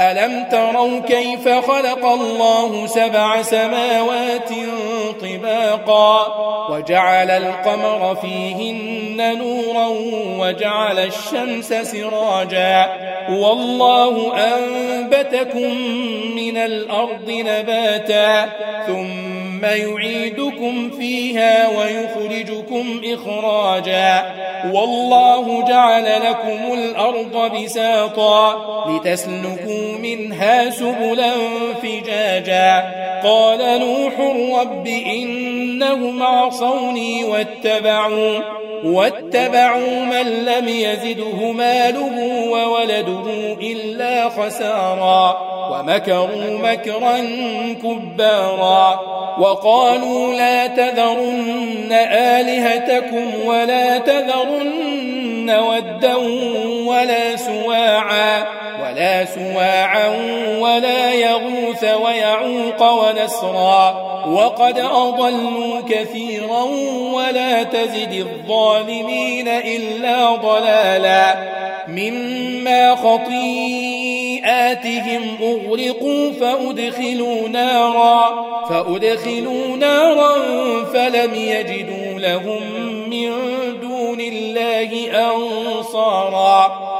ألم تروا كيف خلق الله سبع سماوات طباقا وجعل القمر فيهن نورا وجعل الشمس سراجا والله أنبتكم من الأرض نباتا ثم يعيدكم فيها ويخرجكم إخراجا والله جعل لكم الأرض بساطا لتسلكوا منها سبلا فجاجا. قال نوح رب إنهم عصوني واتبعوا واتبعوا من لم يزده ماله وولده إلا خسارا. ومكروا مكرا كبارا. وقالوا لا تذرن آلهتكم ولا تذرن ودا ولا سواعا. سواعا ولا يغوث ويعوق ونسرا وقد أضلوا كثيرا ولا تزد الظالمين إلا ضلالا مما خطيئاتهم أغرقوا فأدخلوا نارا فأدخلوا نارا فلم يجدوا لهم من دون الله أنصارا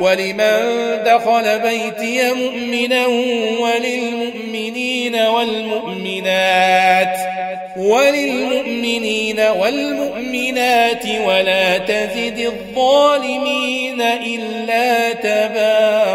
ولمن دخل بيتي مؤمنا وللمؤمنين والمؤمنات وللمؤمنين والمؤمنات ولا تزد الظالمين إلا تبارا